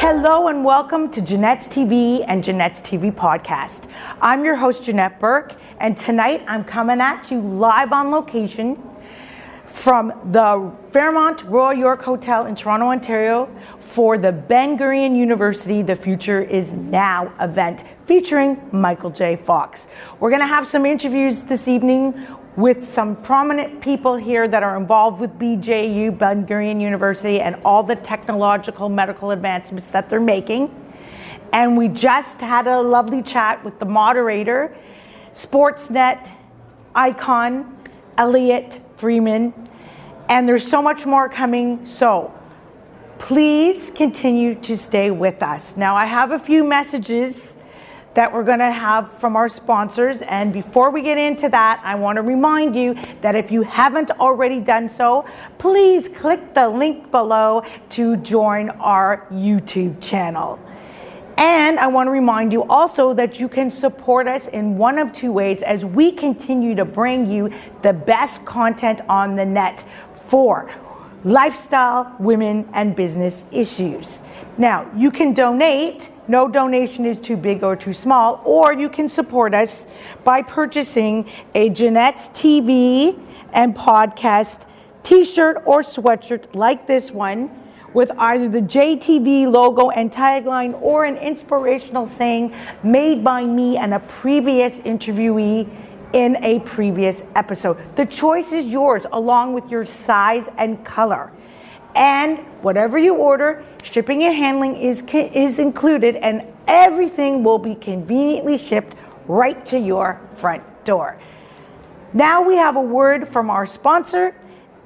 Hello and welcome to Janette's TV and Janette's TV podcast. I'm your host, Janette Burke, and tonight I'm coming at you live on location from the Fairmont Royal York Hotel in Toronto, Ontario for the Ben Gurion University The Future Is Now event featuring Michael J. Fox. We're going to have some interviews this evening with some prominent people here that are involved with BGU, Ben Gurion University, and all the technological medical advancements that they're making. And we just had a lovely chat with the moderator, Sportsnet icon, Elliotte Friedman. And there's so much more coming. So please continue to stay with us. Now, I have a few messages that we're going to have from our sponsors. And before we get into that, I want to remind you that if you haven't already done so, please click the link below to join our YouTube channel. And I want to remind you also that you can support us in one of two ways as we continue to bring you the best content on the net for lifestyle, women, and business issues. Now, you can donate. No donation is too big or too small, or you can support us by purchasing a Janette's TV and podcast t shirt or sweatshirt like this one with either the JTV logo and tagline or an inspirational saying made by me and a previous interviewee in a previous episode. The choice is yours, along with your size and color. And whatever you order, shipping and handling is, is included, and everything will be conveniently shipped right to your front door. Now we have a word from our sponsor,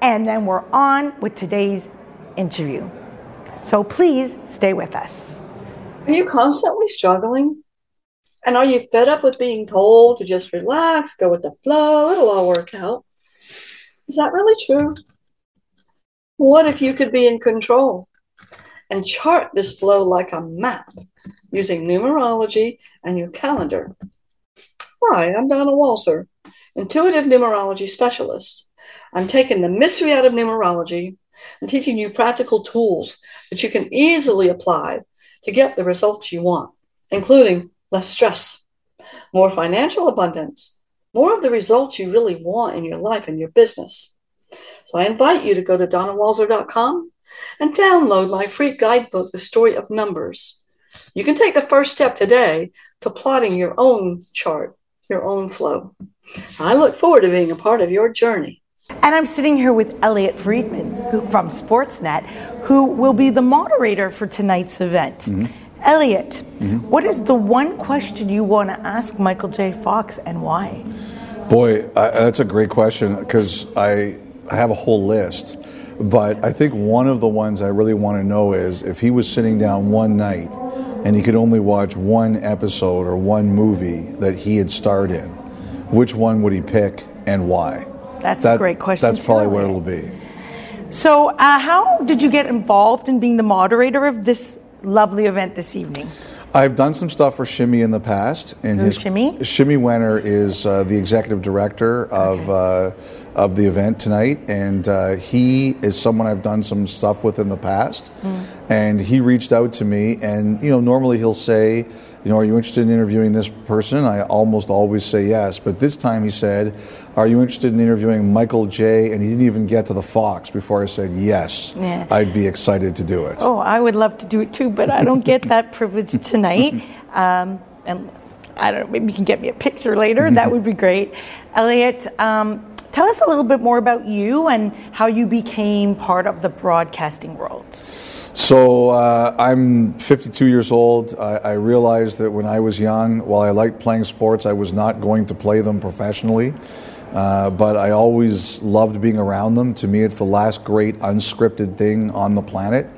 and then we're on with today's interview. So please stay with us. Are you constantly struggling and are you fed up with being told to just relax, go with the flow, it'll all work out? Is that really true? What if you could be in control and chart this flow like a map using numerology and your calendar? Hi, I'm Donna Walser, intuitive numerology specialist. I'm taking the mystery out of numerology and teaching you practical tools that you can easily apply to get the results you want, including less stress, more financial abundance, more of the results you really want in your life and your business. So I invite you to go to donnawalser.com and download my free guidebook, The Story of Numbers. You can take the first step today to plotting your own chart, your own flow. I look forward to being a part of your journey. And I'm sitting here with Elliotte Friedman who, from Sportsnet, who will be the moderator for tonight's event. Mm-hmm. Elliotte, mm-hmm. what is the one question you want to ask Michael J. Fox and why? Boy, I, that's a great question because I, I have a whole list. But I think one of the ones I really want to know is if he was sitting down one night and he could only watch one episode or one movie that he had starred in, which one would he pick and why? That's that, a great question. That's probably what it'll be. So, uh, how did you get involved in being the moderator of this lovely event this evening? I've done some stuff for Shimmy in the past. And Who's his, Shimmy? Shimmy Wenner is uh, the executive director of okay. uh, of the event tonight, and uh, he is someone I've done some stuff with in the past. Mm. And he reached out to me, and you know, normally he'll say you know, are you interested in interviewing this person? I almost always say yes. But this time he said, are you interested in interviewing Michael J? And he didn't even get to the Fox before I said yes. Yeah. I'd be excited to do it. Oh, I would love to do it too, but I don't get that privilege tonight. Um, and I don't know, maybe you can get me a picture later. That would be great. Elliotte, um, tell us a little bit more about you and how you became part of the broadcasting world. So uh, I'm 52 years old. I, I, realized that when I was young, while I liked playing sports, I was not going to play them professionally. Uh, but I always loved being around them. To me, it's the last great unscripted thing on the planet.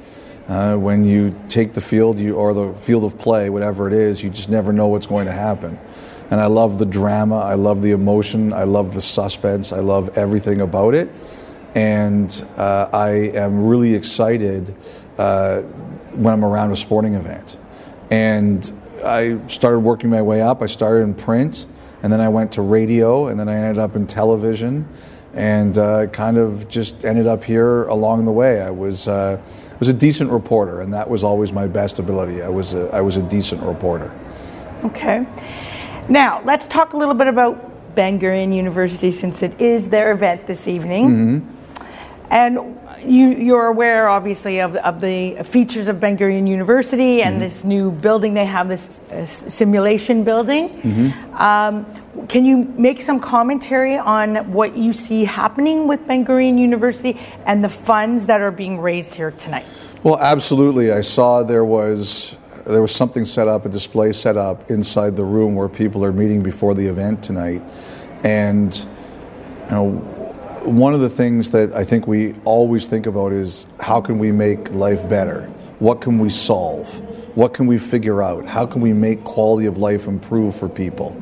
Uh, when you take the field you, or the field of play, whatever it is, you just never know what's going to happen. And I love the drama, I love the emotion, I love the suspense, I love everything about it. And uh, I am really excited uh, when I'm around a sporting event. And I started working my way up. I started in print, and then I went to radio, and then I ended up in television. and uh, kind of just ended up here along the way. I was uh, was a decent reporter, and that was always my best ability. I was a, I was a decent reporter. Okay. Now let's talk a little bit about Ben Gurion University, since it is their event this evening, Mm-hmm. and. You, you're aware, obviously, of, of the features of Ben Gurion University and Mm-hmm. this new building they have, this uh, simulation building. Mm-hmm. Um, can you make some commentary on what you see happening with Ben Gurion University and the funds that are being raised here tonight? Well, absolutely. I saw there was there was something set up, a display set up inside the room where people are meeting before the event tonight, and you know. One of the things that I think we always think about is how can we make life better? What can we solve? What can we figure out? How can we make quality of life improve for people?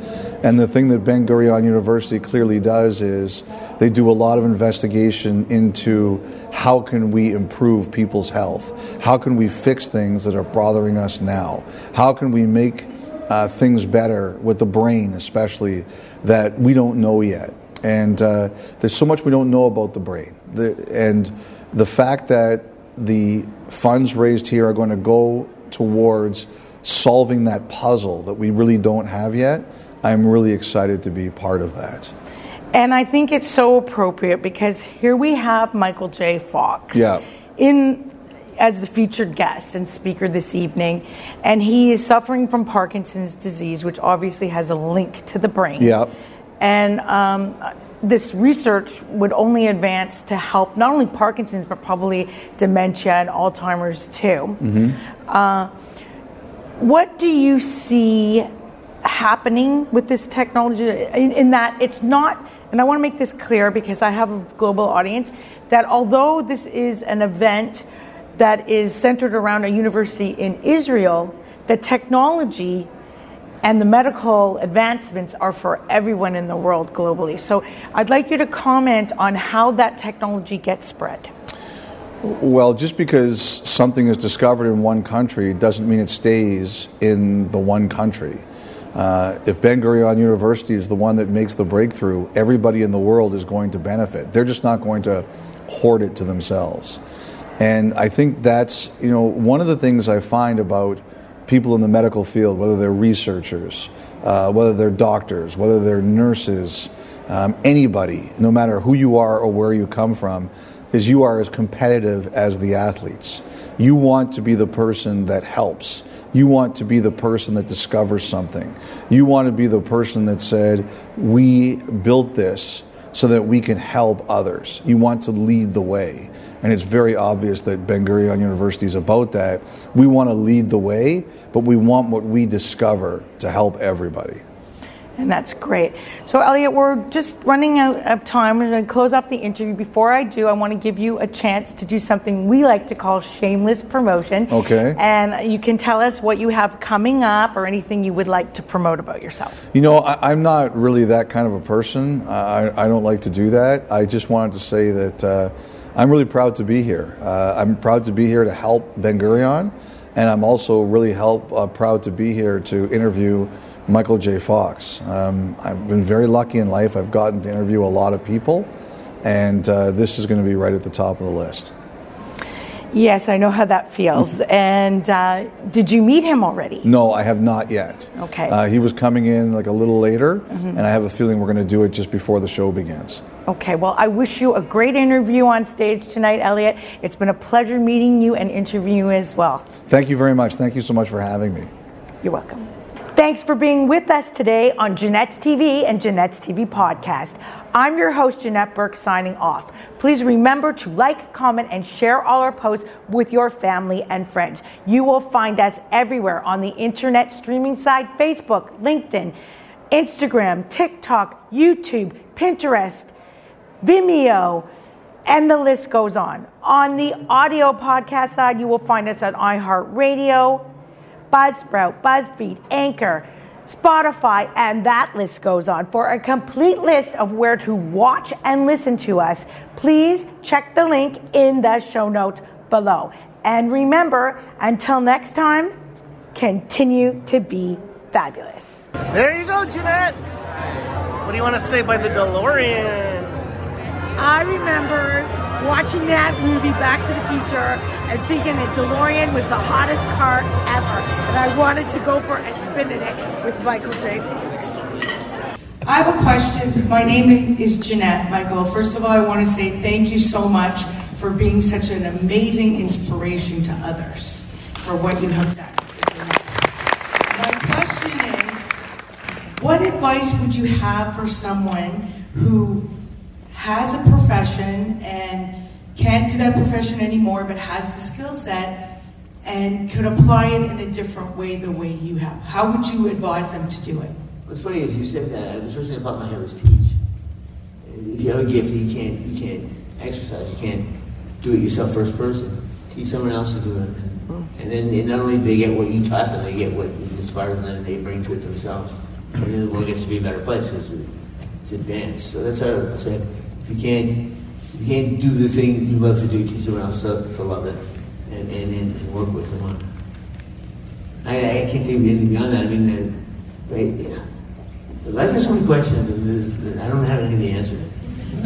And the thing that Ben Gurion University clearly does is they do a lot of investigation into how can we improve people's health? How can we fix things that are bothering us now? How can we make uh, things better with the brain, especially that we don't know yet? And uh, there's so much we don't know about the brain. The, and the fact that the funds raised here are going to go towards solving that puzzle that we really don't have yet, I'm really excited to be part of that. And I think it's so appropriate because here we have Michael J. Fox Yeah. in as the featured guest and speaker this evening, and he is suffering from Parkinson's disease, which obviously has a link to the brain. Yeah. And um, this research would only advance to help not only Parkinson's but probably dementia and Alzheimer's too. Uh, what do you see happening with this technology in, in that it's not and i want to make this clear because i have a global audience that although this is an event that is centered around a university in israel the technology and the medical advancements are for everyone in the world globally so i'd like you to comment on how that technology gets spread Well, just because something is discovered in one country doesn't mean it stays in the one country. Uh, if Ben Gurion University is the one that makes the breakthrough, everybody in the world is going to benefit. They're just not going to hoard it to themselves. And I think that's, you know, one of the things I find about people in the medical field, whether they're researchers, uh, whether they're doctors, whether they're nurses, um, anybody, no matter who you are or where you come from, is you are as competitive as the athletes. You want to be the person that helps. You want to be the person that discovers something. You want to be the person that said, We built this so that we can help others. You want to lead the way. And it's very obvious that Ben Gurion University is about that. We want to lead the way, but we want what we discover to help everybody. And that's great. So, Elliotte, we're just running out of time. We're going to close off the interview. Before I do, I want to give you a chance to do something we like to call shameless promotion. Okay. And you can tell us what you have coming up or anything you would like to promote about yourself. You know, I, I'm not really that kind of a person. I, I don't like to do that. I just wanted to say that uh, I'm really proud to be here. Uh, I'm proud to be here to help Ben Gurion, and I'm also really help, uh, proud to be here to interview Michael J. Fox. Um, I've been very lucky in life. I've gotten to interview a lot of people, and uh, this is going to be right at the top of the list. Yes, I know how that feels. and uh, did you meet him already? No, I have not yet. Okay. Uh, he was coming in like a little later, and I have a feeling we're going to do it just before the show begins. Okay, well, I wish you a great interview on stage tonight, Elliotte. It's been a pleasure meeting you and interviewing you as well. Thank you very much. Thank you so much for having me. You're welcome. Thanks for being with us today on Janette's TV and Janette's TV podcast. I'm your host, Janette Burke, signing off. Please remember to like, comment, and share all our posts with your family and friends. You will find us everywhere on the internet streaming side Facebook, LinkedIn, Instagram, TikTok, YouTube, Pinterest, Vimeo, and the list goes on. On the audio podcast side, you will find us on iHeartRadio, Buzzsprout, BuzzFeed, Anchor, Spotify, and that list goes on. For a complete list of where to watch and listen to us, please check the link in the show notes below. And remember, until next time, continue to be fabulous. There you go, Janette. What do you want to say by the DeLorean? I remember watching that movie, Back to the Future, and thinking that DeLorean was the hottest car ever. And I wanted to go for a spin in it with Michael J. Fox. I have a question. My name is Janette, Michael. First of all, I want to say thank you so much for being such an amazing inspiration to others for what you have done. My question is what advice would you have for someone who has a profession and can't do that profession anymore but has the skill set and could apply it in a different way the way you have? How would you advise them to do it? What's funny is you said that. The first thing that popped my head was teach. If you have a gift you can't, you can't exercise, you can't do it yourself first person. Teach someone else to do it, and, then not only they get what you taught them, they get what inspires them, and they bring to it themselves. And then the world gets to be a better place because it's advanced. So that's how I said If you can't, you can't do the thing you love to do, teach someone else to, love it, and, and, and, work with them on. I, I can't think of anything beyond that. I mean, uh, yeah. Life has so many questions, and I don't have any of the answers.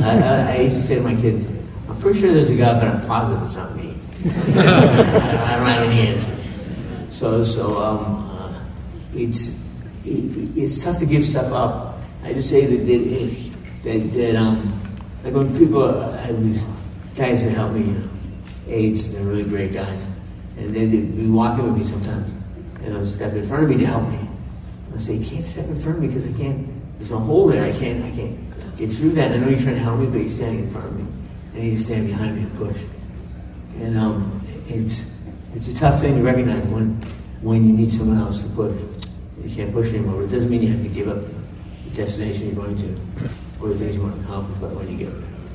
I, I, I used to say to my kids, I'm pretty sure there's a God, but I'm positive it's not me. I, I don't have any answers. So, so um, uh, it's it, it's tough to give stuff up. I just say that that, that, that um, like when people have these guys that help me, you know, aides, they're really great guys, and they they'd be walking with me sometimes, and they'll step in front of me to help me. I say, you can't step in front of me because I can't. There's a hole there. I can't. I can't get through that. I know you're trying to help me, but you're standing in front of me. I need to stand behind me and push. And um, it's it's a tough thing to recognize when when you need someone else to push. You can't push anymore. It doesn't mean you have to give up the destination you're going to or things you want to accomplish, but when you get it.